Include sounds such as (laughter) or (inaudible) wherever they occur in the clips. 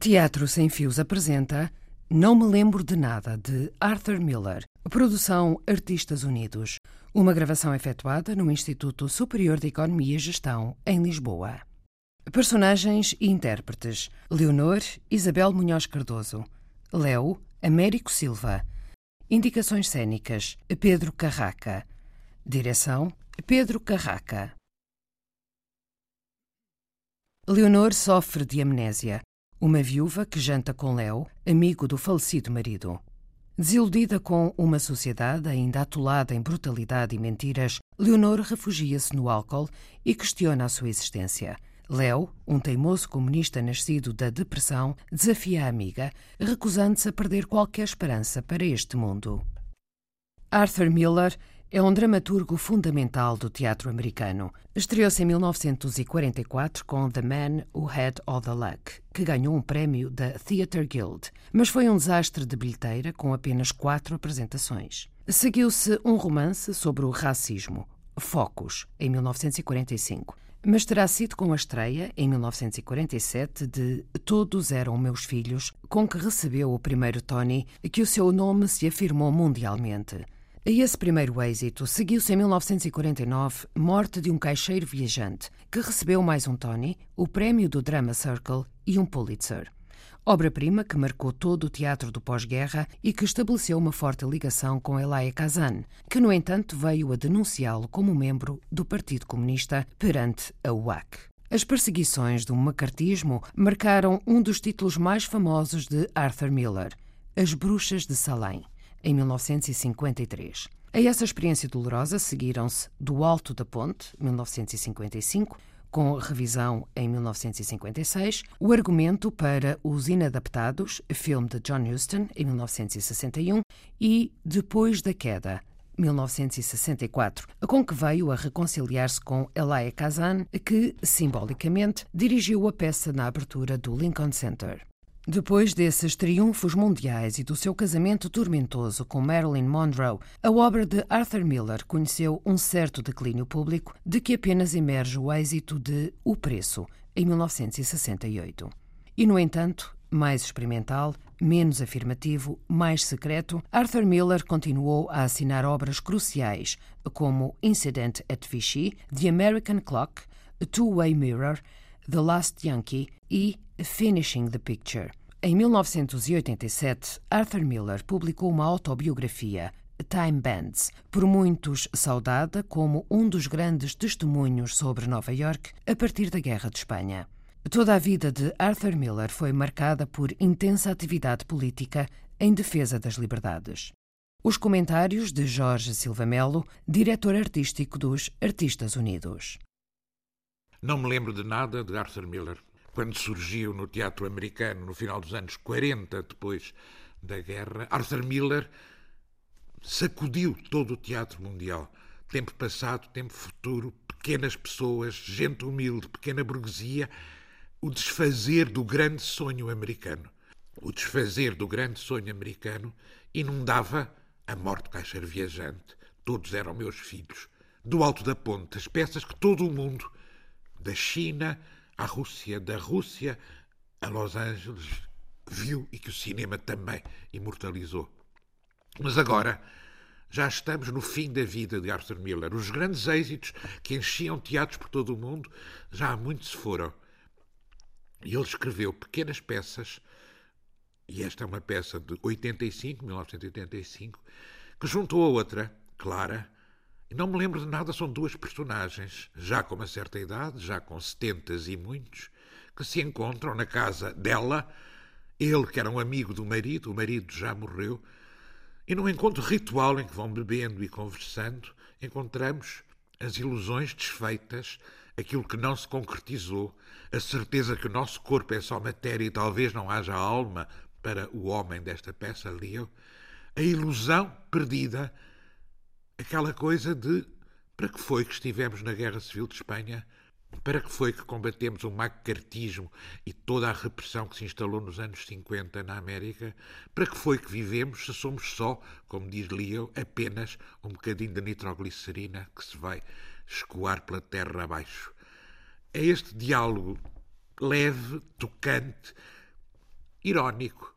Teatro Sem Fios apresenta Não Me Lembro de Nada, de Arthur Miller. Produção Artistas Unidos. Uma gravação efetuada no Instituto Superior de Economia e Gestão, em Lisboa. Personagens e intérpretes: Leonor Isabel Munhoz Cardoso. Léo Américo Silva. Indicações cênicas: Pedro Carraca. Direção: Pedro Carraca. Leonor sofre de amnésia. Uma viúva que janta com Léo, amigo do falecido marido. Desiludida com uma sociedade ainda atolada em brutalidade e mentiras, Leonor refugia-se no álcool e questiona a sua existência. Léo, um teimoso comunista nascido da depressão, desafia a amiga, recusando-se a perder qualquer esperança para este mundo. Arthur Miller é um dramaturgo fundamental do teatro americano. Estreou-se em 1944 com The Man Who Had All the Luck, que ganhou um prémio da Theatre Guild, mas foi um desastre de bilheteira com apenas quatro apresentações. Seguiu-se um romance sobre o racismo, Focus, em 1945 mas terá sido com a estreia, em 1947, de Todos Eram Meus Filhos, com que recebeu o primeiro Tony, que o seu nome se afirmou mundialmente. A esse primeiro êxito seguiu-se em 1949 Morte de um Caixeiro Viajante, que recebeu mais um Tony, o prémio do Drama Circle e um Pulitzer. Obra-prima que marcou todo o teatro do pós-guerra e que estabeleceu uma forte ligação com Elia Kazan, que, no entanto, veio a denunciá-lo como membro do Partido Comunista perante a UAC. As perseguições do macartismo marcaram um dos títulos mais famosos de Arthur Miller, As Bruxas de Salem em 1953. A essa experiência dolorosa seguiram-se Do Alto da Ponte, 1955, com revisão em 1956, O Argumento para os Inadaptados, filme de John Huston, em 1961, e Depois da Queda, 1964, com que veio a reconciliar-se com Elia Kazan, que, simbolicamente, dirigiu a peça na abertura do Lincoln Center. Depois desses triunfos mundiais e do seu casamento tormentoso com Marilyn Monroe, a obra de Arthur Miller conheceu um certo declínio público, de que apenas emerge o êxito de O Preço, em 1968. E, no entanto, mais experimental, menos afirmativo, mais secreto, Arthur Miller continuou a assinar obras cruciais, como Incident at Vichy, The American Clock, A Two-Way Mirror, The Last Yankee e Finishing the Picture. Em 1987, Arthur Miller publicou uma autobiografia, Time Bands, por muitos saudada como um dos grandes testemunhos sobre Nova York a partir da Guerra de Espanha. Toda a vida de Arthur Miller foi marcada por intensa atividade política em defesa das liberdades. Os comentários de Jorge Silva Melo, diretor artístico dos Artistas Unidos. Não me lembro de nada de Arthur Miller quando surgiu no teatro americano no final dos anos 40, depois da guerra, Arthur Miller sacudiu todo o teatro mundial. Tempo passado, tempo futuro, pequenas pessoas, gente humilde, pequena burguesia, o desfazer do grande sonho americano. O desfazer do grande sonho americano inundava a morte do viajante. Todos eram meus filhos. Do alto da ponte, as peças que todo o mundo, da China à Rússia, da Rússia a Los Angeles, viu e que o cinema também imortalizou. Mas agora já estamos no fim da vida de Arthur Miller. Os grandes êxitos que enchiam teatros por todo o mundo já há muito se foram. E ele escreveu pequenas peças, e esta é uma peça de 85, 1985, que juntou a outra, Clara, não me lembro de nada, são duas personagens, já com uma certa idade, já com setentas e muitos, que se encontram na casa dela, ele que era um amigo do marido, o marido já morreu, e num encontro ritual em que vão bebendo e conversando, encontramos as ilusões desfeitas, aquilo que não se concretizou, a certeza que o nosso corpo é só matéria e talvez não haja alma para o homem desta peça, Leo, a ilusão perdida aquela coisa de para que foi que estivemos na Guerra Civil de Espanha? Para que foi que combatemos o macartismo e toda a repressão que se instalou nos anos 50 na América? Para que foi que vivemos se somos só, como diz Leo, apenas um bocadinho de nitroglicerina que se vai escoar pela terra abaixo? É este diálogo leve, tocante, irónico,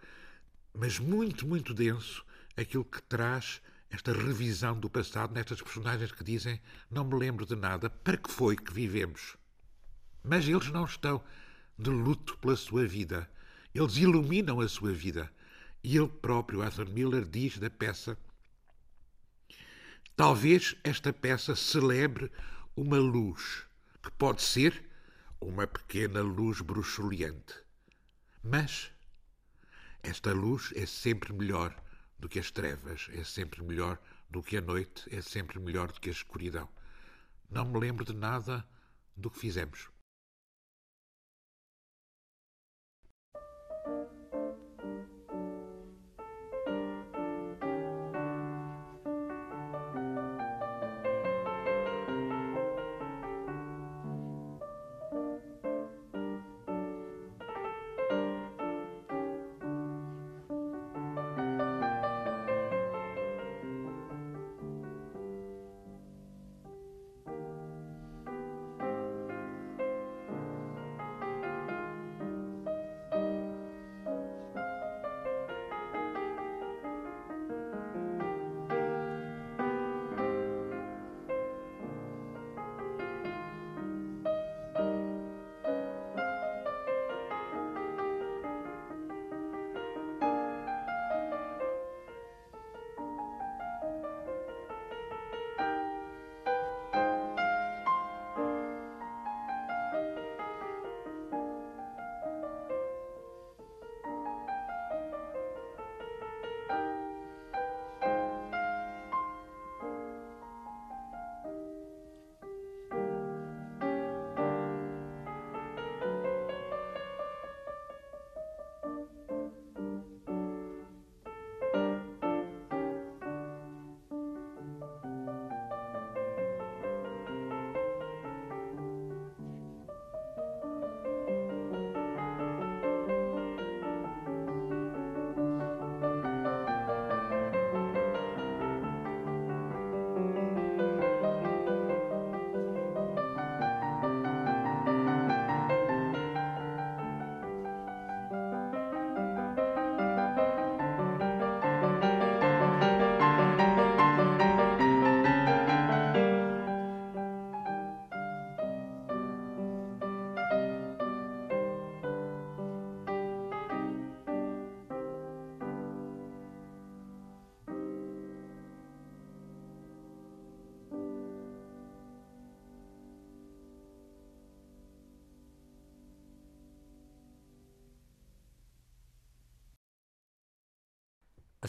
mas muito, muito denso, aquilo que traz esta revisão do passado nestas personagens que dizem não me lembro de nada, para que foi que vivemos? Mas eles não estão de luto pela sua vida. Eles iluminam a sua vida. E ele próprio, Arthur Miller, diz da peça: Talvez esta peça celebre uma luz, que pode ser uma pequena luz bruxuleante. Mas esta luz é sempre melhor do que as trevas, é sempre melhor do que a noite, é sempre melhor do que a escuridão. Não me lembro de nada do que fizemos.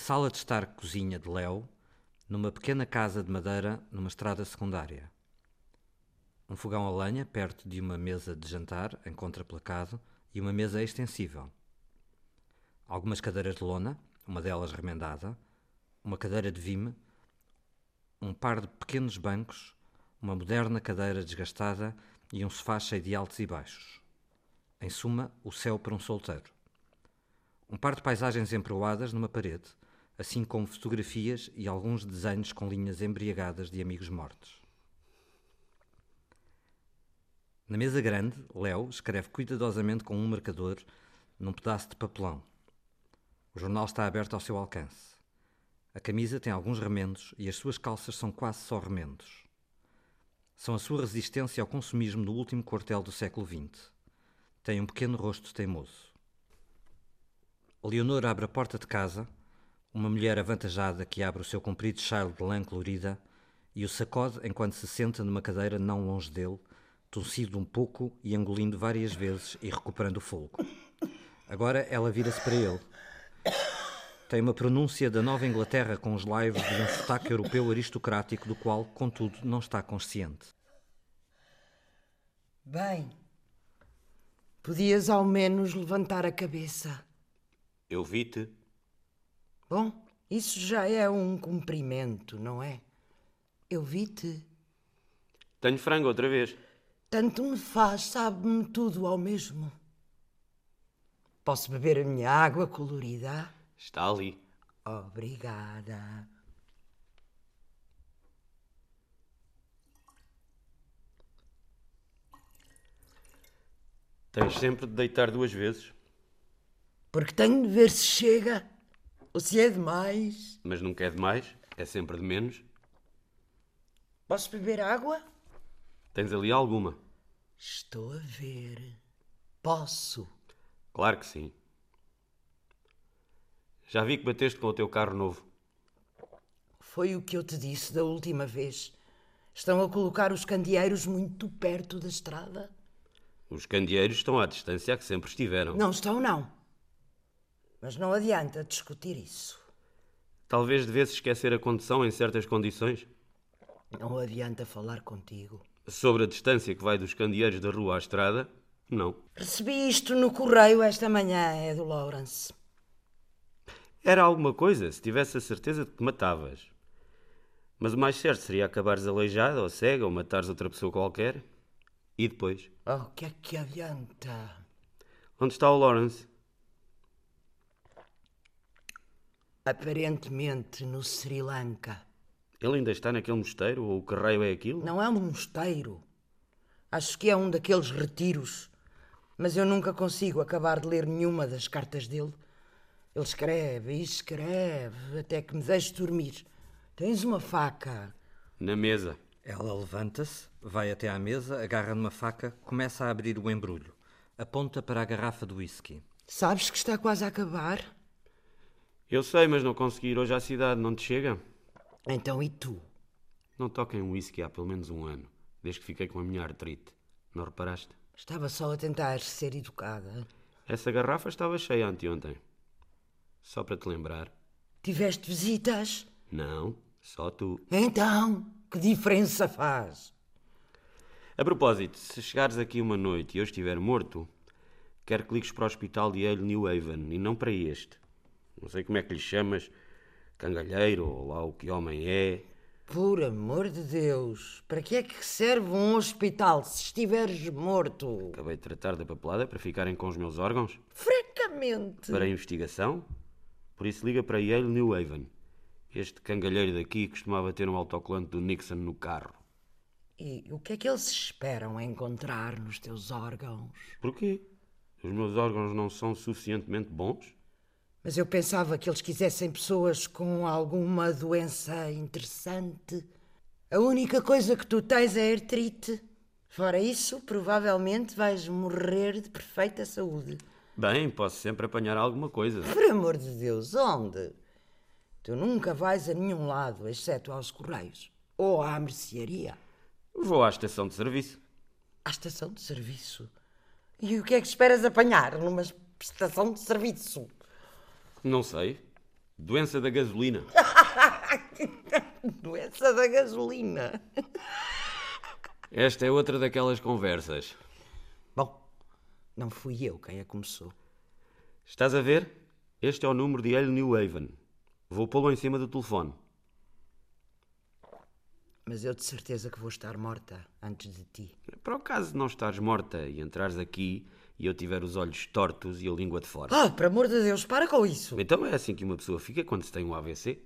Sala de estar cozinha de Léo, numa pequena casa de madeira numa estrada secundária. Um fogão a lenha perto de uma mesa de jantar em contraplacado e uma mesa extensível. Algumas cadeiras de lona, uma delas remendada, uma cadeira de vime, um par de pequenos bancos, uma moderna cadeira desgastada e um sofá cheio de altos e baixos. Em suma, o céu para um solteiro. Um par de paisagens emproadas numa parede, assim como fotografias e alguns desenhos com linhas embriagadas de amigos mortos. Na mesa grande, Léo escreve cuidadosamente com um marcador num pedaço de papelão. O jornal está aberto ao seu alcance. A camisa tem alguns remendos e as suas calças são quase só remendos. São a sua resistência ao consumismo do último quartel do século XX. Tem um pequeno rosto teimoso. Leonor abre a porta de casa uma mulher avantajada que abre o seu comprido chale de lã colorida e o sacode enquanto se senta numa cadeira não longe dele, tossindo um pouco e engolindo várias vezes e recuperando o fogo. Agora ela vira-se para ele. Tem uma pronúncia da Nova Inglaterra com os laivos de um sotaque europeu aristocrático do qual, contudo, não está consciente. Bem, podias ao menos levantar a cabeça. Eu vi-te Bom, isso já é um cumprimento, não é? Eu vi-te. Tenho frango outra vez. Tanto me faz, sabe-me tudo ao mesmo. Posso beber a minha água colorida? Está ali. Obrigada. Tens sempre de deitar duas vezes. Porque tenho de ver se chega ou se é demais. Mas nunca é demais, é sempre de menos. Posso beber água? Tens ali alguma? Estou a ver. Posso. Claro que sim. Já vi que bateste com o teu carro novo. Foi o que eu te disse da última vez. Estão a colocar os candeeiros muito perto da estrada? Os candeeiros estão à distância que sempre estiveram. Não estão, não. Mas não adianta discutir isso. Talvez devesse esquecer a condução em certas condições. Não adianta falar contigo. Sobre a distância que vai dos candeeiros da rua à estrada, não. Recebi isto no correio esta manhã, é do Lawrence. Era alguma coisa, se tivesse a certeza de que matavas. Mas o mais certo seria acabares aleijada ou cega ou matares outra pessoa qualquer. E depois? Oh, o que é que adianta? Onde está o Lawrence? Aparentemente no Sri Lanka. Ele ainda está naquele mosteiro ou o que raio é aquilo? Não é um mosteiro. Acho que é um daqueles retiros. Mas eu nunca consigo acabar de ler nenhuma das cartas dele. Ele escreve e escreve até que me deixe dormir. Tens uma faca. Na mesa. Ela levanta-se, vai até à mesa, agarra numa faca, começa a abrir o embrulho. Aponta para a garrafa do whisky. Sabes que está quase a acabar? Eu sei, mas não consegui ir hoje à cidade, não te chega? Então e tu? Não toco em whisky há pelo menos um ano, desde que fiquei com a minha artrite. Não reparaste? Estava só a tentar ser educada. Essa garrafa estava cheia anteontem. Só para te lembrar. Tiveste visitas? Não, só tu. Então, que diferença faz? A propósito, se chegares aqui uma noite e eu estiver morto, quero que ligues para o hospital de Yale New Haven e não para este. Não sei como é que lhe chamas, cangalheiro ou lá o que homem é. Por amor de Deus, para que é que serve um hospital se estiveres morto? Acabei de tratar da papelada para ficarem com os meus órgãos. Francamente. Para a investigação. Por isso liga para Yale New Haven. Este cangalheiro daqui costumava ter um autocolante do Nixon no carro. E o que é que eles esperam encontrar nos teus órgãos? Porquê? Os meus órgãos não são suficientemente bons? Mas eu pensava que eles quisessem pessoas com alguma doença interessante. A única coisa que tu tens é artrite. Fora isso, provavelmente vais morrer de perfeita saúde. Bem, posso sempre apanhar alguma coisa. Por amor de Deus, onde? Tu nunca vais a nenhum lado, exceto aos correios ou à mercearia. Vou à estação de serviço. À estação de serviço? E o que é que esperas apanhar numa estação de serviço? Não sei. Doença da gasolina. (laughs) Doença da gasolina. Esta é outra daquelas conversas. Bom, não fui eu quem a começou. Estás a ver? Este é o número de Yale New Haven. Vou pô-lo em cima do telefone. Mas eu de certeza que vou estar morta antes de ti. Para o caso de não estares morta e entrares aqui e eu tiver os olhos tortos e a língua de fora. Ah, por amor de Deus, para com isso! Então é assim que uma pessoa fica quando se tem um AVC?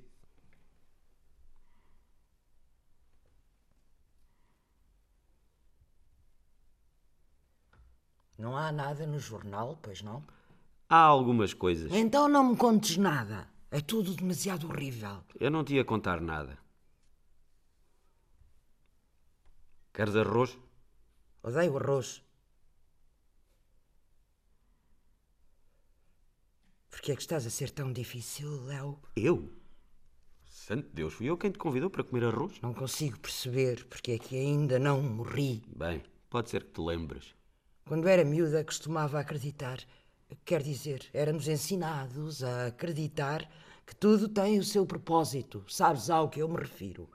Não há nada no jornal, pois não? Há algumas coisas. Então não me contes nada. É tudo demasiado horrível. Eu não te ia contar nada. Queres arroz? Odeio arroz. Por que é que estás a ser tão difícil, Léo? Eu? Santo Deus, fui eu quem te convidou para comer arroz? Não consigo perceber porque é que ainda não morri. Bem, pode ser que te lembres. Quando era miúda, costumava acreditar. Quer dizer, éramos ensinados a acreditar que tudo tem o seu propósito. Sabes ao que eu me refiro?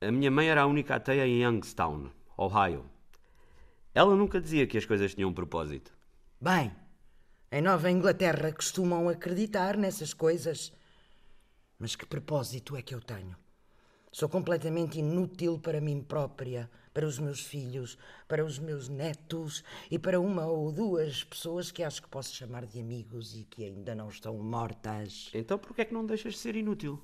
A minha mãe era a única ateia em Youngstown, Ohio. Ela nunca dizia que as coisas tinham um propósito. Bem, em Nova Inglaterra costumam acreditar nessas coisas. Mas que propósito é que eu tenho? Sou completamente inútil para mim própria, para os meus filhos, para os meus netos e para uma ou duas pessoas que acho que posso chamar de amigos e que ainda não estão mortas. Então por que é que não deixas de ser inútil?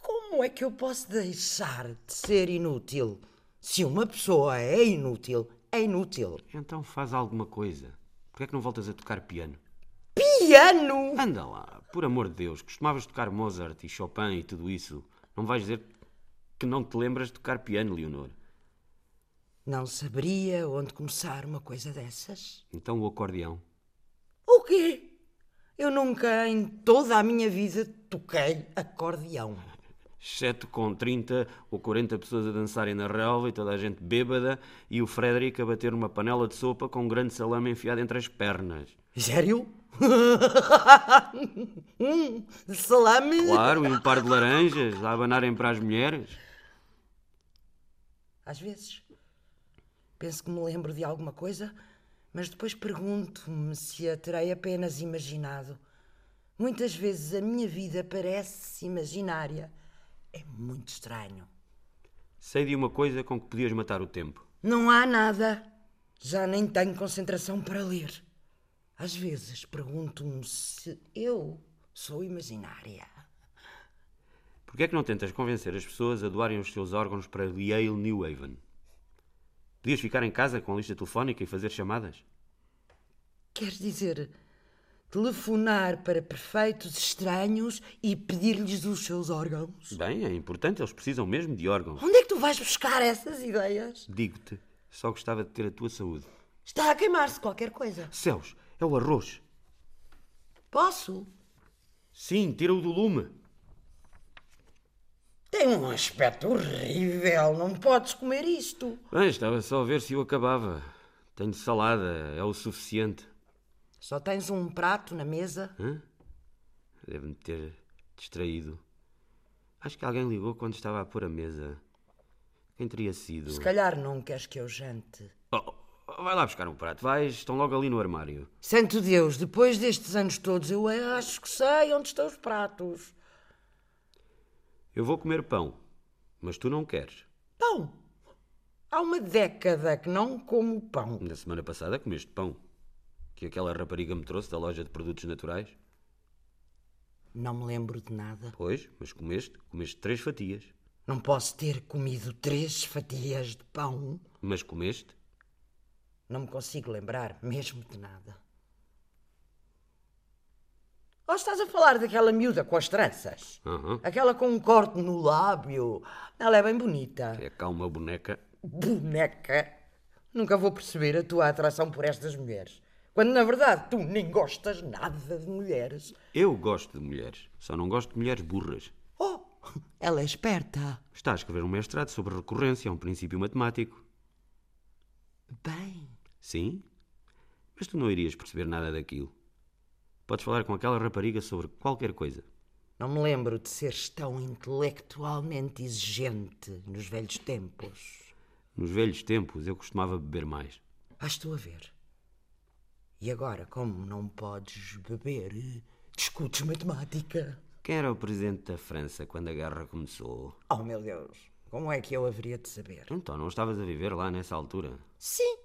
Como é que eu posso deixar de ser inútil? Se uma pessoa é inútil, é inútil. Então faz alguma coisa. Por que é que não voltas a tocar piano? Piano! Anda lá, por amor de Deus, costumavas tocar Mozart e Chopin e tudo isso. Não vais dizer que não te lembras de tocar piano, Leonor. Não saberia onde começar uma coisa dessas. Então o acordeão. O quê? Eu nunca em toda a minha vida toquei acordeão. Exceto com 30 ou 40 pessoas a dançarem na relva e toda a gente bêbada e o Frederick a bater uma panela de sopa com um grande salame enfiado entre as pernas. Sério? (laughs) um salame? Claro, e um par de laranjas a abanarem para as mulheres. Às vezes penso que me lembro de alguma coisa, mas depois pergunto-me se a terei apenas imaginado. Muitas vezes a minha vida parece imaginária. É muito estranho. Sei de uma coisa com que podias matar o tempo. Não há nada. Já nem tenho concentração para ler. Às vezes pergunto-me se eu sou imaginária. Por que é que não tentas convencer as pessoas a doarem os seus órgãos para Yale New Haven? Podias ficar em casa com a lista telefónica e fazer chamadas? Queres dizer telefonar para perfeitos estranhos e pedir-lhes os seus órgãos? Bem, é importante, eles precisam mesmo de órgãos. Onde é que tu vais buscar essas ideias? Digo-te, só gostava de ter a tua saúde. Está a queimar-se qualquer coisa. Céus, é o arroz. Posso? Sim, tira-o do lume. Tem um aspecto horrível. Não podes comer isto. Bem, estava só a ver se eu acabava. Tenho salada, é o suficiente. Só tens um prato na mesa? Hã? Deve-me ter distraído. Acho que alguém ligou quando estava a pôr a mesa. Quem teria sido? Se calhar não queres que eu jante. Oh, oh, vai lá buscar um prato. Vais, estão logo ali no armário. Santo Deus, depois destes anos todos, eu acho que sei onde estão os pratos. Eu vou comer pão, mas tu não queres. Pão? Há uma década que não como pão. Na semana passada comeste pão. Que aquela rapariga me trouxe da loja de produtos naturais. Não me lembro de nada. Pois, mas comeste, comeste três fatias. Não posso ter comido três fatias de pão. Mas comeste? Não me consigo lembrar mesmo de nada. Ou estás a falar daquela miúda com as tranças? Aham. Aquela com um corte no lábio. Ela é bem bonita. É cá uma boneca. Boneca. Nunca vou perceber a tua atração por estas mulheres. Quando na verdade tu nem gostas nada de mulheres. Eu gosto de mulheres, só não gosto de mulheres burras. Oh, ela é esperta. Está a escrever um mestrado sobre recorrência, é um princípio matemático. Bem, Sim? Mas tu não irias perceber nada daquilo. Podes falar com aquela rapariga sobre qualquer coisa. não me lembro de seres tão intelectualmente exigente nos velhos tempos. Nos velhos tempos eu costumava beber mais. Ah, estou a ver. E agora, como não podes beber, discutes matemática. Quem era o presidente da França quando a guerra começou? Oh, meu Deus, como é que eu haveria de saber? Então, não estavas a viver lá nessa altura? Sim,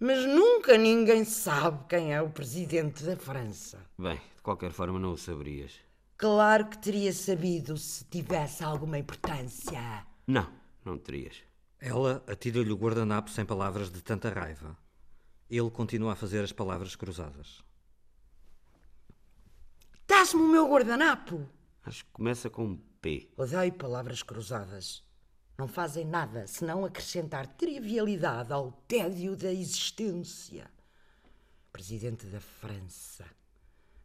mas nunca ninguém sabe quem é o presidente da França. Bem, de qualquer forma não o saberias. Claro que teria sabido se tivesse alguma importância. Não, não terias. Ela atira-lhe o guardanapo sem palavras de tanta raiva. Ele continua a fazer as palavras cruzadas. Dás-me o meu guardanapo. Acho que começa com um P. Odeio palavras cruzadas. Não fazem nada senão acrescentar trivialidade ao tédio da existência. Presidente da França.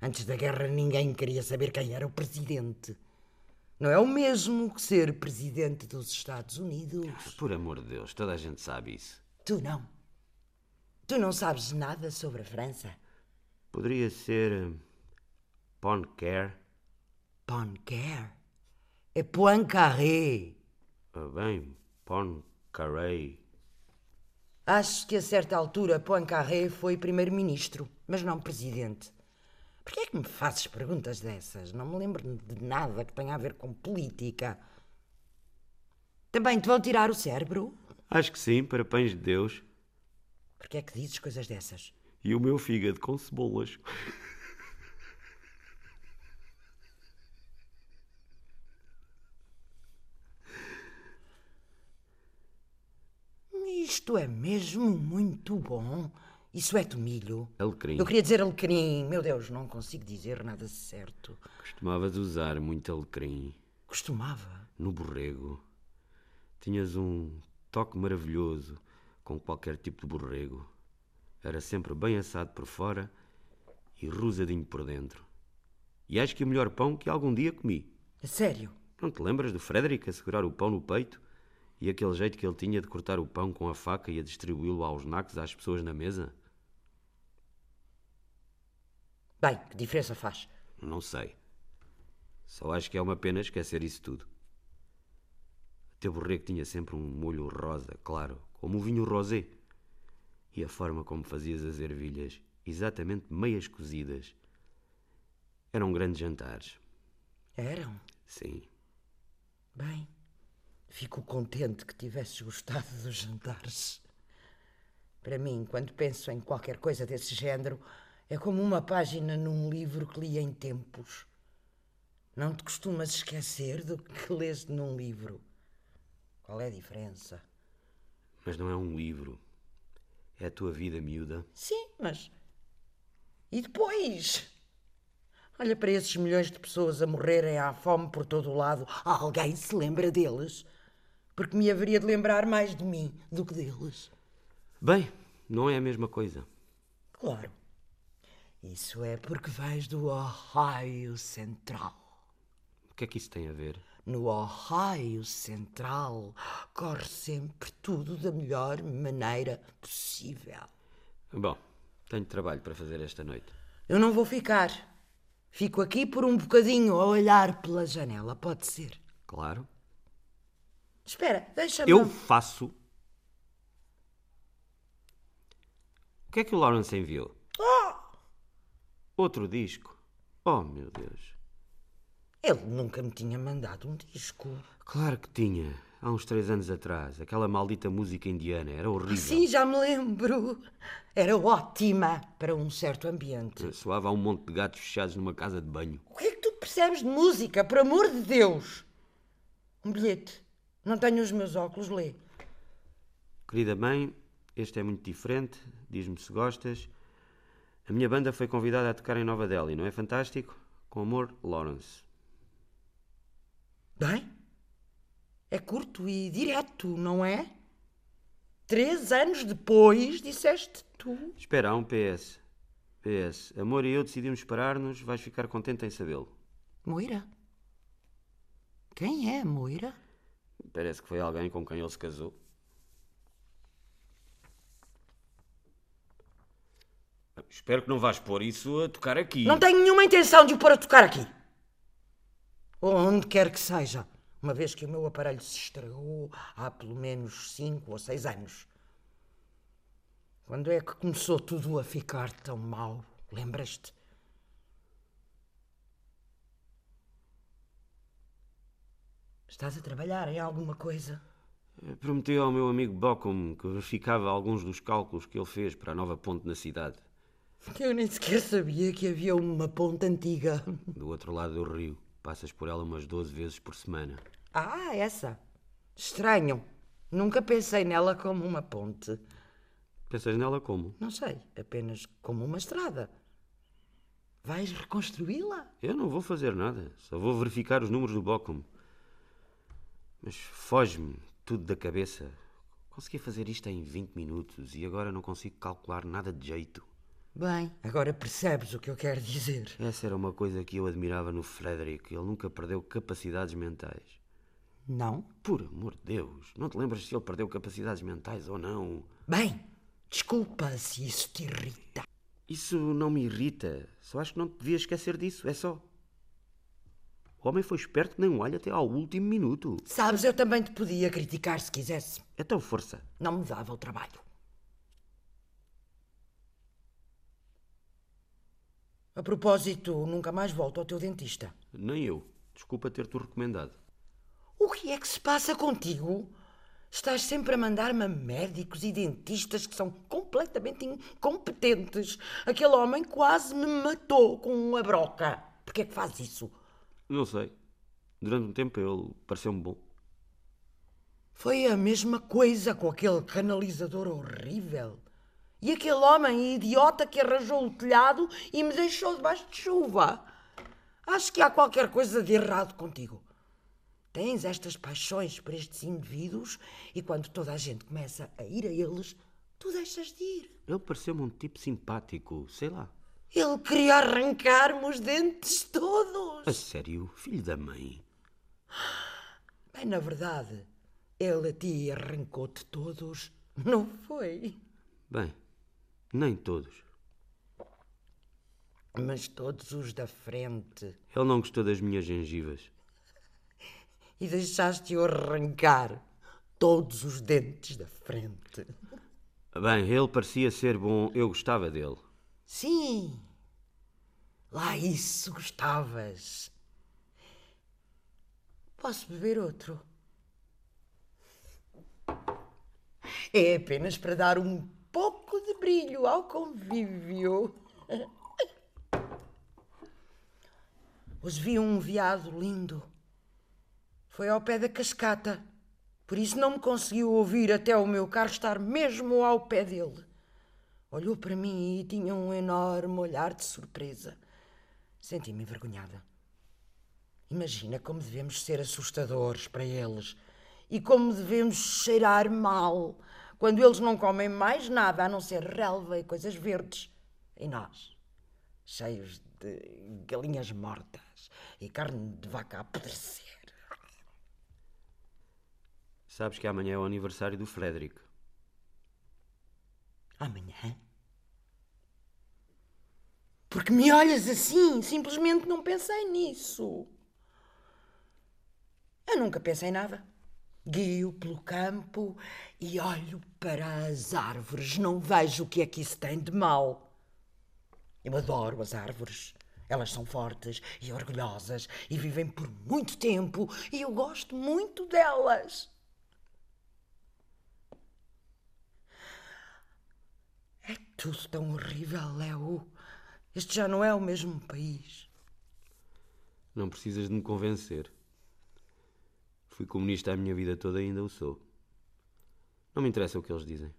Antes da guerra ninguém queria saber quem era o presidente. Não é o mesmo que ser presidente dos Estados Unidos. Por amor de Deus, toda a gente sabe isso. Tu não. Tu não sabes nada sobre a França. Poderia ser. hum, Poncare? Poincaré. É Poincaré. Bem, Poincaré. Acho que a certa altura Poincaré foi primeiro-ministro, mas não presidente. Por que é que me fazes perguntas dessas? Não me lembro de nada que tenha a ver com política. Também te vão tirar o cérebro? Acho que sim, para pães de Deus. Por que é que dizes coisas dessas? E o meu fígado com cebolas. (laughs) Isto é mesmo muito bom Isso é tomilho? Alecrim. Eu queria dizer alecrim. Meu Deus, não consigo dizer nada certo. Costumavas usar muito alecrim Costumava. no borrego. Tinhas um toque maravilhoso com qualquer tipo de borrego. Era sempre bem assado por fora e rosadinho por dentro. E acho que o melhor pão que algum dia comi. A sério? Não te lembras do Frederick a segurar o pão no peito? E aquele jeito que ele tinha de cortar o pão com a faca e a distribuí-lo aos nacos às pessoas na mesa? Bem, que diferença faz? Não sei. Só acho que é uma pena esquecer isso tudo. O teu borrego tinha sempre um molho rosa, claro, como o vinho rosé. E a forma como fazias as ervilhas, exatamente meias cozidas. Eram grandes jantares. Eram? Sim. Bem, fico contente que tivesses gostado dos jantares. Para mim, quando penso em qualquer coisa desse género, é como uma página num livro que li em tempos. Não te costumas esquecer do que (laughs) lês num livro. Qual é a diferença? Mas não é um livro. É a tua vida miúda. Sim, mas. E depois? Olha para esses milhões de pessoas a morrerem à fome por todo o lado. Alguém se lembra deles? Porque me haveria de lembrar mais de mim do que deles. Bem, não é a mesma coisa. Claro. Isso é porque vais do Ohio Central. O que é que isso tem a ver? No Ohio Central corre sempre tudo da melhor maneira possível. Bom, tenho trabalho para fazer esta noite. Eu não vou ficar. Fico aqui por um bocadinho a olhar pela janela, pode ser. Claro. Espera, deixa-me. Eu faço. O que é que o Lawrence enviou? Outro disco. Oh, meu Deus. Ele nunca me tinha mandado um disco. Claro que tinha. Há uns três anos atrás. Aquela maldita música indiana. Era horrível. Sim, já me lembro. Era ótima para um certo ambiente. Soava a um monte de gatos fechados numa casa de banho. O que é que tu percebes de música, por amor de Deus? Um bilhete. Não tenho os meus óculos, lê. Querida mãe, este é muito diferente. Diz-me se gostas. A minha banda foi convidada a tocar em Nova Delhi, não é fantástico? Com amor, Lawrence. Bem, é curto e direto, não é? Três anos depois, disseste tu. Espera, há um PS. PS. Amor e eu decidimos parar-nos. Vais ficar contente em sabê-lo. Moira? Quem é Moira? Parece que foi alguém com quem ele se casou. Espero que não vás pôr isso a tocar aqui. Não tenho nenhuma intenção de o pôr a tocar aqui. Ou onde quer que seja, uma vez que o meu aparelho se estragou há pelo menos cinco ou seis anos. Quando é que começou tudo a ficar tão mal? Lembras-te? Estás a trabalhar em alguma coisa? Prometi ao meu amigo Bocum que verificava alguns dos cálculos que ele fez para a nova ponte na cidade, Eu nem sequer sabia que havia uma ponte antiga. (laughs) do outro lado do rio. Passas por ela umas 12 vezes por semana. Ah, essa. Estranho. Nunca pensei nela como uma ponte. Pensas nela como? Não sei, apenas como uma estrada. Vais reconstruí-la? Eu não vou fazer nada, só vou verificar os números do Bocum. Mas foge-me tudo da cabeça. Consegui fazer isto em 20 minutos e agora não consigo calcular nada de jeito. Bem, agora percebes o que eu quero dizer. Essa era uma coisa que eu admirava no Frederick. Ele nunca perdeu capacidades mentais. Não? Por amor de Deus, não te lembras se ele perdeu capacidades mentais ou não? Bem, desculpa se isso te irrita. Isso não me irrita. Só acho que não te devias esquecer disso, é só. O homem foi esperto que nem um alho até ao último minuto. Sabes, eu também te podia criticar se quisesse. Então, força. Não me dava o trabalho. A propósito, nunca mais volto ao teu dentista. Nem eu. Desculpa ter-te recomendado. O que é que se passa contigo? Estás sempre a mandar-me a médicos e dentistas que são completamente incompetentes. Aquele homem quase me matou com uma broca. Por que é que faz isso? Não sei. Durante um tempo ele pareceu-me bom. Foi a mesma coisa com aquele canalizador horrível. E aquele homem idiota que arranjou o telhado e me deixou debaixo de chuva. Acho que há qualquer coisa de errado contigo. Tens estas paixões por estes indivíduos e quando toda a gente começa a ir a eles, tu deixas de ir. Ele pareceu-me um tipo simpático, sei lá. Ele queria arrancar-me os dentes todos. A sério, filho da mãe. Bem, na verdade, ele a ti arrancou-te todos, não foi? Bem, nem todos. Mas todos os da frente. Ele não gostou das minhas gengivas. E deixaste-o arrancar todos os dentes da frente. Bem, ele parecia ser bom, eu gostava dele. Sim, lá isso gostavas. Posso beber outro? É apenas para dar um pouco de brilho ao convívio. Hoje vi um veado lindo. Foi ao pé da cascata. Por isso não me conseguiu ouvir até o meu carro estar mesmo ao pé dele. Olhou para mim e tinha um enorme olhar de surpresa. Senti-me envergonhada. Imagina como devemos ser assustadores para eles e como devemos cheirar mal quando eles não comem mais nada a não ser relva e coisas verdes. E nós, cheios de galinhas mortas e carne de vaca a apodrecer. Sabes que amanhã é o aniversário do Frederick. Amanhã? Porque me olhas assim? Simplesmente não pensei nisso. Eu nunca pensei nada. Guio pelo campo e olho para as árvores. Não vejo o que é que isso tem de mal. Eu adoro as árvores. Elas são fortes e orgulhosas e vivem por muito tempo e eu gosto muito delas. É tudo tão horrível, Léo. Este já não é o mesmo país. Não precisas de me convencer. Fui comunista a minha vida toda e ainda o sou. Não me interessa o que eles dizem.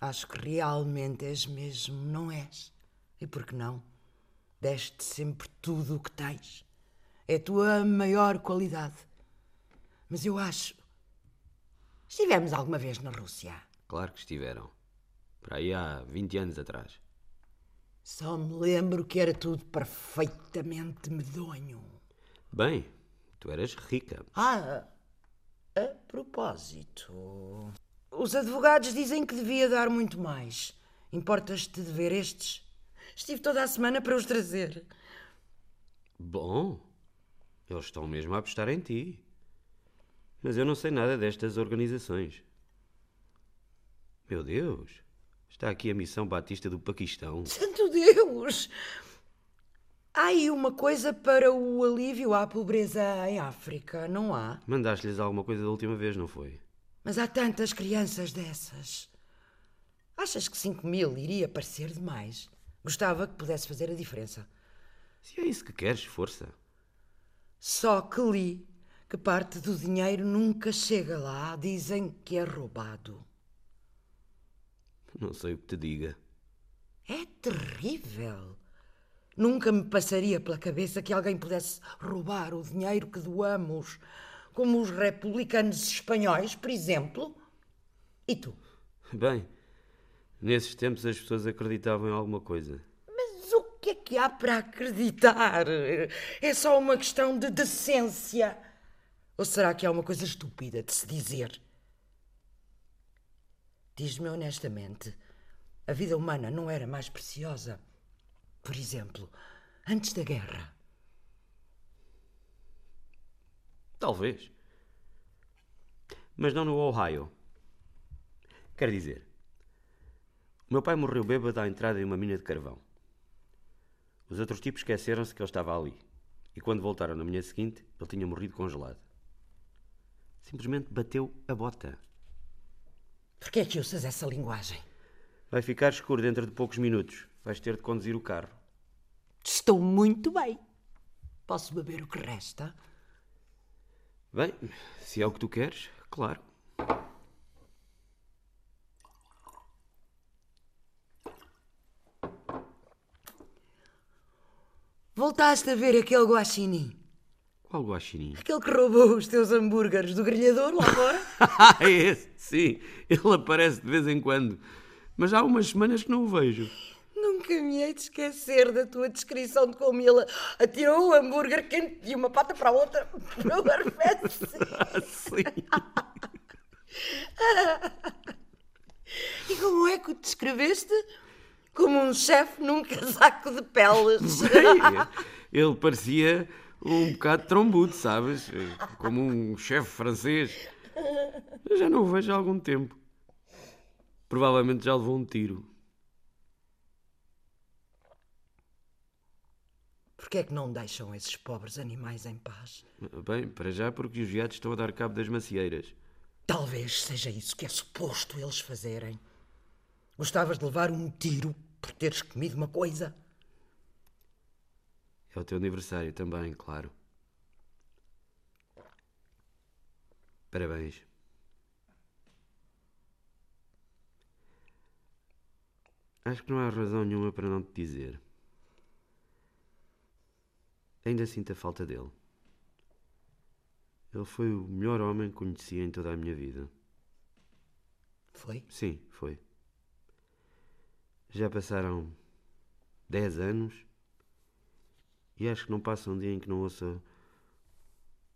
Acho que realmente és mesmo, não és? E por que não? Deste sempre tudo o que tens. É a tua maior qualidade. Mas eu acho. Estivemos alguma vez na Rússia? Claro que estiveram. Para aí há 20 anos atrás. Só me lembro que era tudo perfeitamente medonho. Bem, tu eras rica. Ah, a propósito. Os advogados dizem que devia dar muito mais. Importas-te de ver estes? Estive toda a semana para os trazer. Bom, eles estão mesmo a apostar em ti. Mas eu não sei nada destas organizações. Meu Deus, está aqui a Missão Batista do Paquistão. (laughs) Santo Deus! Há aí uma coisa para o alívio à pobreza em África, não há? Mandaste-lhes alguma coisa da última vez, não foi? Mas há tantas crianças dessas. Achas que 5 mil iria parecer demais? Gostava que pudesse fazer a diferença. Se é isso que queres, força. Só que li que parte do dinheiro nunca chega lá. Dizem que é roubado. Não sei o que te diga. É terrível. Nunca me passaria pela cabeça que alguém pudesse roubar o dinheiro que doamos, como os republicanos espanhóis, por exemplo. E tu? Bem, nesses tempos as pessoas acreditavam em alguma coisa. Mas o que é que há para acreditar? É só uma questão de decência. Ou será que é uma coisa estúpida de se dizer? Diz-me honestamente, a vida humana não era mais preciosa? Por exemplo, antes da guerra. Talvez. Mas não no Ohio. Quer dizer, o meu pai morreu bêbado à entrada de uma mina de carvão. Os outros tipos esqueceram-se que ele estava ali. E quando voltaram na manhã seguinte, ele tinha morrido congelado. Simplesmente bateu a bota. Porquê é que usas essa linguagem? Vai ficar escuro dentro de poucos minutos. Vais ter de conduzir o carro. Estou muito bem. Posso beber o que resta? Bem, se é o que tu queres, claro. Voltaste a ver aquele guaxinim? Qual guaxinim? Aquele que roubou os teus hambúrgueres do grelhador lá fora? Ah, (laughs) esse, sim. Ele aparece de vez em quando. Mas há umas semanas que não o vejo. Nunca me hei de esquecer da tua descrição de como ele atirou o hambúrguer quente de uma pata para a outra para o arfece. Ah, (laughs) sim. E como é que o descreveste? Como um chefe num casaco de peles. Ele parecia um bocado trombudo, sabes? Como um chefe francês. Eu já não o vejo há algum tempo. Provavelmente já levou um tiro. Porquê é que não deixam esses pobres animais em paz? Bem, para já porque os viados estão a dar cabo das macieiras. Talvez seja isso que é suposto eles fazerem. Gostavas de levar um tiro por teres comido uma coisa? É o teu aniversário também, claro. Parabéns. Acho que não há razão nenhuma para não te dizer. Ainda sinto a falta dele. Ele foi o melhor homem que conheci em toda a minha vida. Foi? Sim, foi. Já passaram dez anos e acho que não passa um dia em que não ouça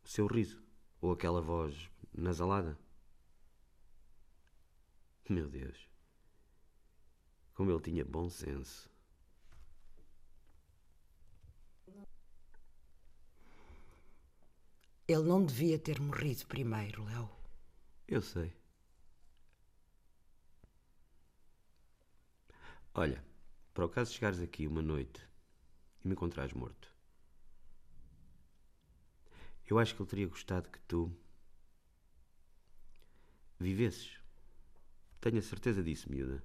o seu riso ou aquela voz nasalada. Meu Deus, como ele tinha bom senso. Ele não devia ter morrido primeiro, Léo. Eu sei. Olha, para o caso de chegares aqui uma noite e me encontrares morto, eu acho que ele teria gostado que tu vivesses. Tenho a certeza disso, miúda.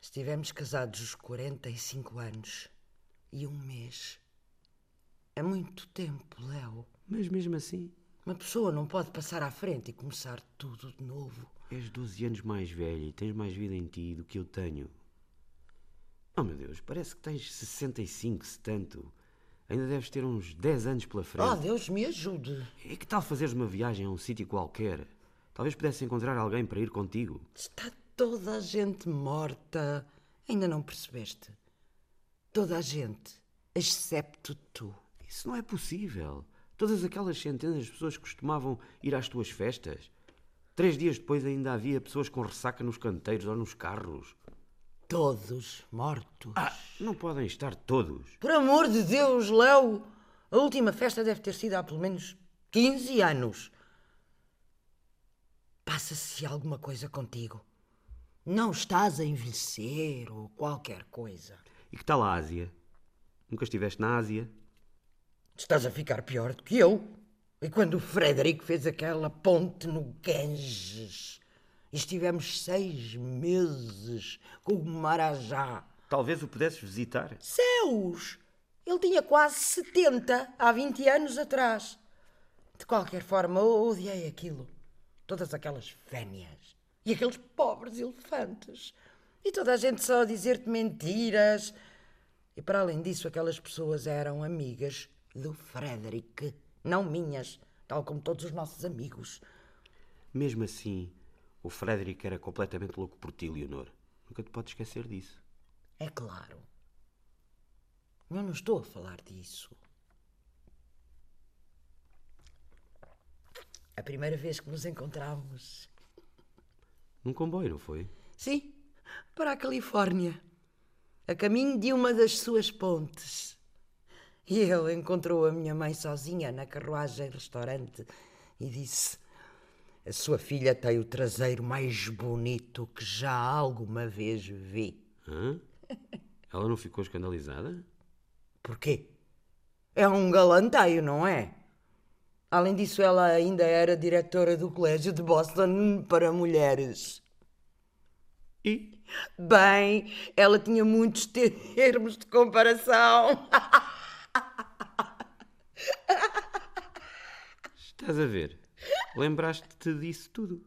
Estivemos casados os 45 anos e um mês. É muito tempo, Léo. Mas mesmo assim, Uma pessoa não pode passar à frente e começar tudo de novo. és 12 anos mais velha e tens mais vida em ti do que eu tenho. Oh meu Deus, parece que tens 65, se tanto. Ainda deves ter uns 10 anos pela frente. Oh, Deus me ajude. E que tal fazeres uma viagem a um sítio qualquer? Talvez pudesse encontrar alguém para ir contigo. Está toda a gente morta. Ainda não percebeste? Toda a gente, excepto tu. Isso não é possível. Todas aquelas centenas de pessoas que costumavam ir às tuas festas. Três dias depois ainda havia pessoas com ressaca nos canteiros ou nos carros. Todos mortos. Ah, não podem estar todos. Por amor de Deus, Léo! A última festa deve ter sido há pelo menos 15 anos. Passa-se alguma coisa contigo. Não estás a envelhecer ou qualquer coisa. E que tal a Ásia? Nunca estiveste na Ásia? Estás a ficar pior do que eu. E quando o Frederico fez aquela ponte no Ganges estivemos seis meses com o Marajá. Talvez o pudesses visitar. Céus! Ele tinha quase 70 há 20 anos atrás. De qualquer forma, eu odiei aquilo. Todas aquelas vénias e aqueles pobres elefantes. E toda a gente só a dizer-te mentiras. E para além disso, aquelas pessoas eram amigas do Frederick, não minhas, tal como todos os nossos amigos. Mesmo assim, o Frederick era completamente louco por ti, Leonor. Nunca te podes esquecer disso. É claro. Eu não estou a falar disso. A primeira vez que nos encontramos. Num comboio, não foi? Sim, para a Califórnia. A caminho de uma das suas pontes. E ele encontrou a minha mãe sozinha na carruagem-restaurante e disse: A sua filha tem o traseiro mais bonito que já alguma vez vi. Hã? Ela não ficou escandalizada? Porquê? É um galanteio, não é? Além disso, ela ainda era diretora do Colégio de Boston para Mulheres. E? Bem, ela tinha muitos termos de comparação. (laughs) Estás a ver? Lembraste-te disso tudo.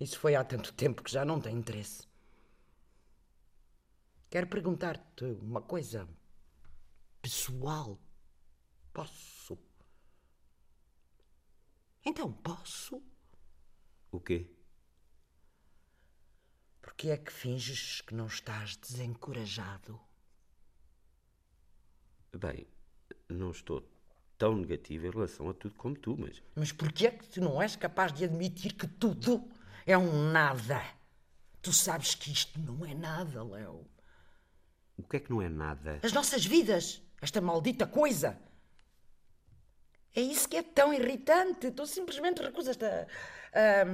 Isso foi há tanto tempo que já não tem interesse. Quero perguntar-te uma coisa pessoal. Posso? Então posso? O quê? Porque é que finges que não estás desencorajado? Bem, não estou tão negativo em relação a tudo como tu, mas. Mas porquê é que tu não és capaz de admitir que tudo é um nada? Tu sabes que isto não é nada, Léo. O que é que não é nada? As nossas vidas, esta maldita coisa. É isso que é tão irritante. Tu simplesmente recusas-te a. a...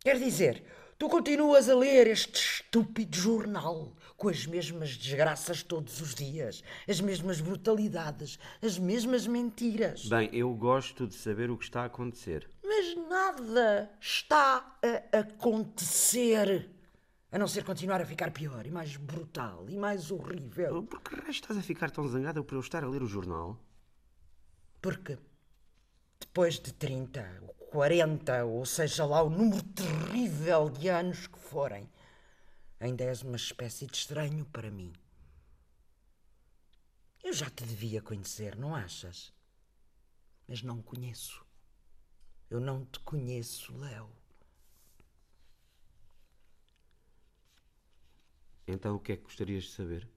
Quer dizer, tu continuas a ler este estúpido jornal com as mesmas desgraças todos os dias, as mesmas brutalidades, as mesmas mentiras. Bem, eu gosto de saber o que está a acontecer. Mas nada está a acontecer. A não ser continuar a ficar pior e mais brutal e mais horrível. Por que raio estás a ficar tão zangada por eu estar a ler o jornal? Porque depois de 30 ou 40, ou seja lá o número terrível de anos que forem, ainda és uma espécie de estranho para mim. Eu já te devia conhecer, não achas? Mas não conheço. Eu não te conheço, Léo. Então o que é que gostarias de saber?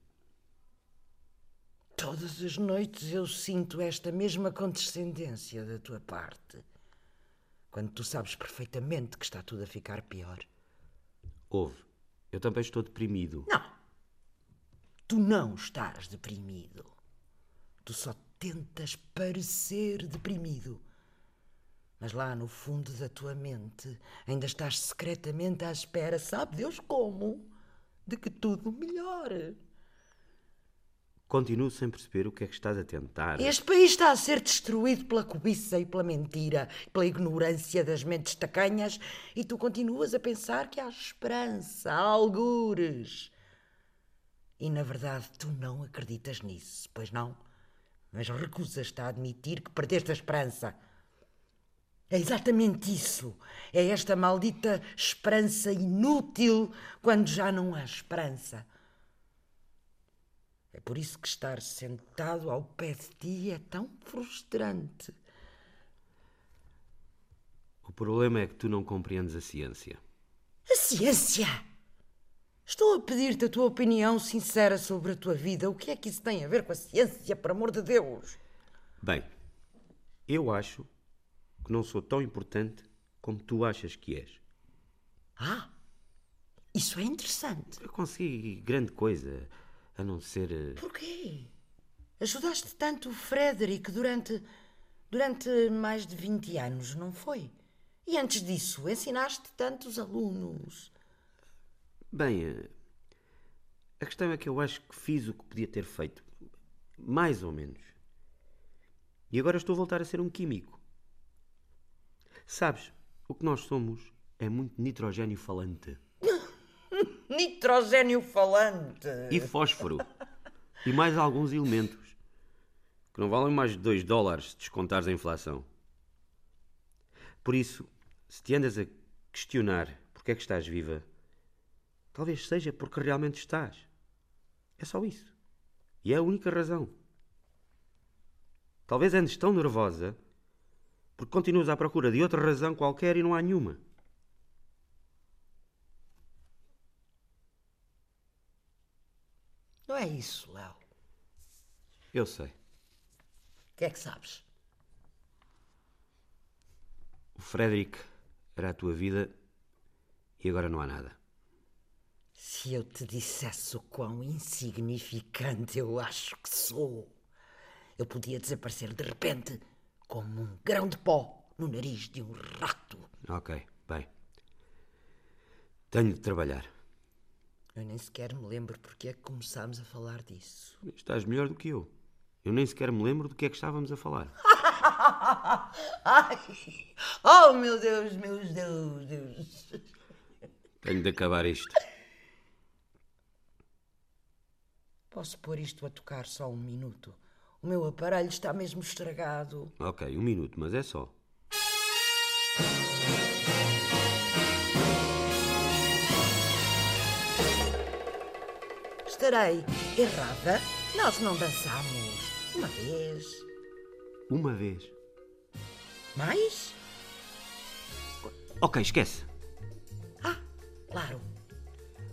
Todas as noites eu sinto esta mesma condescendência da tua parte. Quando tu sabes perfeitamente que está tudo a ficar pior. Ouve, eu também estou deprimido. Não. Tu não estás deprimido. Tu só tentas parecer deprimido. Mas lá no fundo da tua mente ainda estás secretamente à espera, sabe Deus como, de que tudo melhore. Continuo sem perceber o que é que estás a tentar. Este país está a ser destruído pela cobiça e pela mentira, pela ignorância das mentes tacanhas, e tu continuas a pensar que há esperança, há algures. E na verdade tu não acreditas nisso, pois não? Mas recusas-te a admitir que perdeste a esperança. É exatamente isso. É esta maldita esperança inútil quando já não há esperança. É por isso que estar sentado ao pé de ti é tão frustrante. O problema é que tu não compreendes a ciência. A ciência? Estou a pedir-te a tua opinião sincera sobre a tua vida. O que é que isso tem a ver com a ciência, por amor de Deus? Bem, eu acho que não sou tão importante como tu achas que és. Ah, isso é interessante. Eu consegui grande coisa, a não ser. eh, Porquê? Ajudaste tanto o Frederick durante. durante mais de 20 anos, não foi? E antes disso, ensinaste tantos alunos. Bem, eh, a questão é que eu acho que fiz o que podia ter feito. Mais ou menos. E agora estou a voltar a ser um químico. Sabes, o que nós somos é muito nitrogênio falante. Nitrogênio falante. E fósforo. e mais alguns elementos. Que não valem mais de 2 dólares se descontares a inflação. Por isso, se te andas a questionar porque é que estás viva, talvez seja porque realmente estás. É só isso. E é a única razão. Talvez andes tão nervosa porque continuas à procura de outra razão qualquer e não há nenhuma. Não é isso, Léo. Eu sei. O que é que sabes? O Frederick era a tua vida e agora não há nada. Se eu te dissesse o quão insignificante eu acho que sou, eu podia desaparecer de repente como um grão de pó no nariz de um rato. Ok, bem. Tenho de trabalhar. Eu nem sequer me lembro porque é que começámos a falar disso. Estás melhor do que eu. Eu nem sequer me lembro do que é que estávamos a falar. (laughs) Ai! Oh, meu Deus, meu Deus, Deus! Tenho de acabar isto. Posso pôr isto a tocar só um minuto? O meu aparelho está mesmo estragado. Ok, um minuto, mas é só. Estarei errada? Nós não dançamos uma vez. Uma vez. Mais? Ok, esquece. Ah, claro.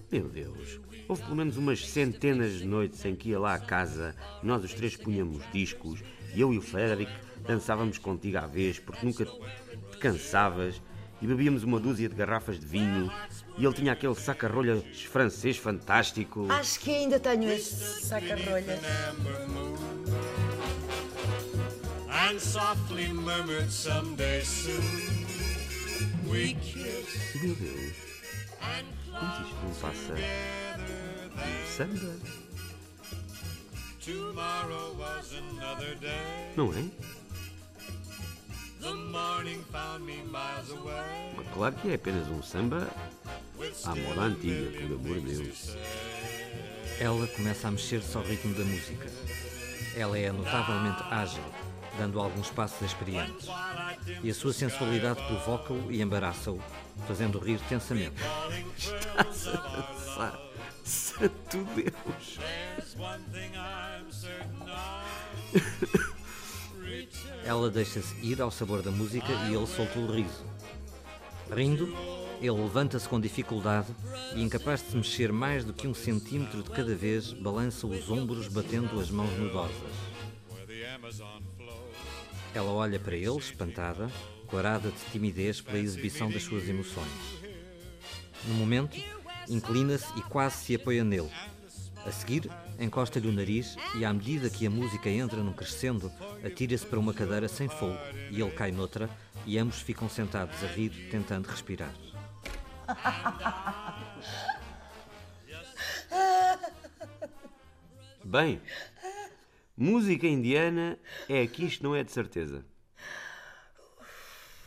Meu Deus. Houve pelo menos umas centenas de noites em que ia lá à casa, nós os três punhamos discos, e eu e o Frederick dançávamos contigo à vez, porque nunca te cansavas, e bebíamos uma dúzia de garrafas de vinho, e ele tinha aquele saca-rolhas francês fantástico. Acho que ainda tenho esse saca-rolhas. and softly murmured someday soon we kiss Meu Deus. Mas isto não passa de samba, tomorrow was another day não é? Claro que é apenas um samba à moda antiga, por amor de Deus. Ela começa a mexer-se ao ritmo da música. Ela é notavelmente ágil, dando alguns passos experientes. E a sua sensualidade provoca-o e embaraça-o, fazendo rir tensamente. Estás a dançar, santo Deus. (laughs) Ela deixa-se ir ao sabor da música e ele solta o riso. Rindo, ele levanta-se com dificuldade e, incapaz de se mexer mais do que um centímetro de cada vez, balança os ombros batendo as mãos nudosas. Ela olha para ele, espantada, corada de timidez pela exibição das suas emoções. No momento, inclina-se e quase se apoia nele. A seguir, encosta-lhe o nariz e, à medida que a música entra num crescendo, atira-se para uma cadeira sem fogo e ele cai noutra e ambos ficam sentados a rir, tentando respirar. Bem, música indiana é que isto não é de certeza.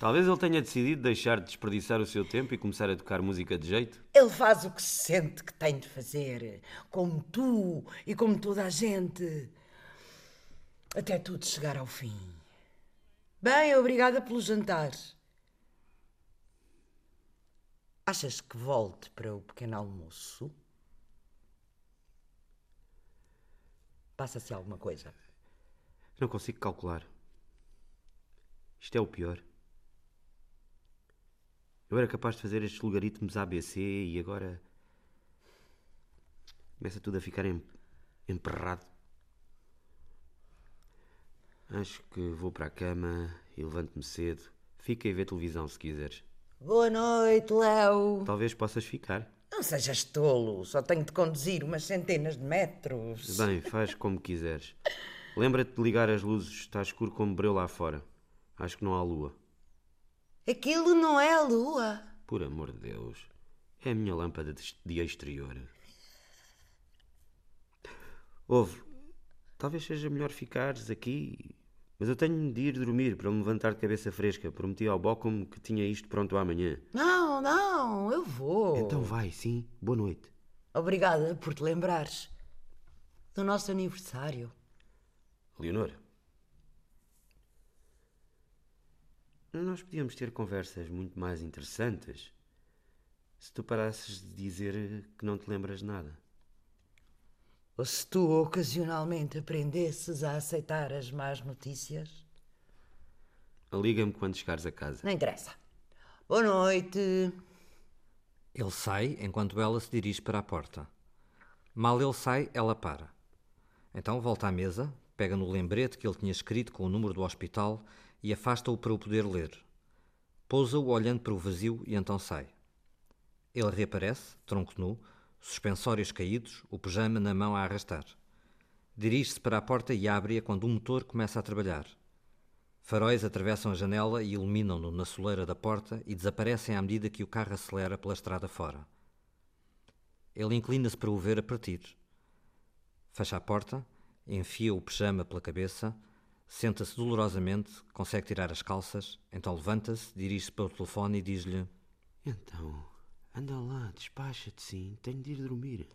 Talvez ele tenha decidido deixar de desperdiçar o seu tempo e começar a tocar música de jeito. Ele faz o que sente que tem de fazer, como tu e como toda a gente, até tudo chegar ao fim. Bem, obrigada pelo jantar. Achas que volte para o pequeno almoço? Passa-se alguma coisa? Não consigo calcular. Isto é o pior. Eu era capaz de fazer estes logaritmos ABC e agora. Começa tudo a ficar em- emperrado. Acho que vou para a cama e levanto-me cedo. Fica a ver televisão se quiseres. Boa noite, Léo. Talvez possas ficar. Não sejas tolo, só tenho de conduzir umas centenas de metros. Bem, faz como quiseres. Lembra-te de ligar as luzes, está escuro como breu lá fora. Acho que não há lua. Aquilo não é a lua. Por amor de Deus. É a minha lâmpada de exterior. Ouve, talvez seja melhor ficares aqui. Mas eu tenho de ir dormir para me levantar de cabeça fresca. Prometi ao Bocum que tinha isto pronto amanhã. Não, não, eu vou. Então vai, sim. Boa noite. Obrigada por te lembrares do nosso aniversário. Leonor. Nós podíamos ter conversas muito mais interessantes se tu parasses de dizer que não te lembras de nada. Ou se tu ocasionalmente aprendesses a aceitar as más notícias. Liga-me quando chegares a casa. Não interessa. Boa noite. Ele sai enquanto ela se dirige para a porta. Mal ele sai, ela para. Então volta à mesa, pega no lembrete que ele tinha escrito com o número do hospital e afasta-o para o poder ler. Pousa-o olhando para o vazio e então sai. Ele reaparece, tronco nu, suspensórios caídos, o pijama na mão a arrastar. Dirige-se para a porta e abre-a quando um motor começa a trabalhar. Faróis atravessam a janela e iluminam-no na soleira da porta e desaparecem à medida que o carro acelera pela estrada fora. Ele inclina-se para o ver a partir. Fecha a porta, enfia o pijama pela cabeça, senta-se dolorosamente, consegue tirar as calças, então levanta-se, dirige-se para o telefone e diz-lhe: Então, anda lá, despacha-te sim, tenho de ir dormir.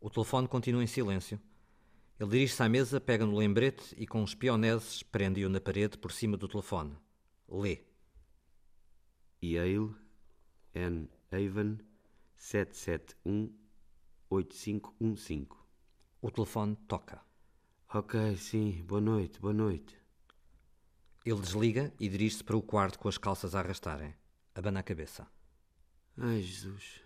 O telefone continua em silêncio. Ele dirige-se à mesa, pega no lembrete e, com os pioneses, prende-o na parede por cima do telefone. Lê. Yale, N. Haven, 771-8515. O telefone toca. Ok, sim, boa noite, boa noite. Ele desliga e dirige-se para o quarto com as calças a arrastarem. Abana a cabeça. Ai, Jesus.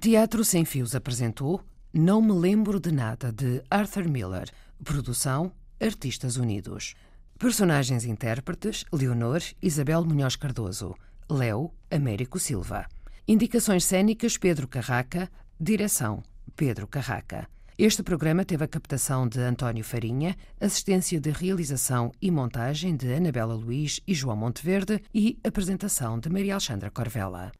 Teatro Sem Fios apresentou Não Me Lembro de Nada, de Arthur Miller. Produção Artistas Unidos. Personagens intérpretes Leonor Isabel Munhoz Cardoso. Léo Américo Silva. Indicações cênicas Pedro Carraca. Direção Pedro Carraca. Este programa teve a captação de António Farinha, assistência de realização e montagem de Anabela Luiz e João Monteverde e apresentação de Maria Alexandra Corvella.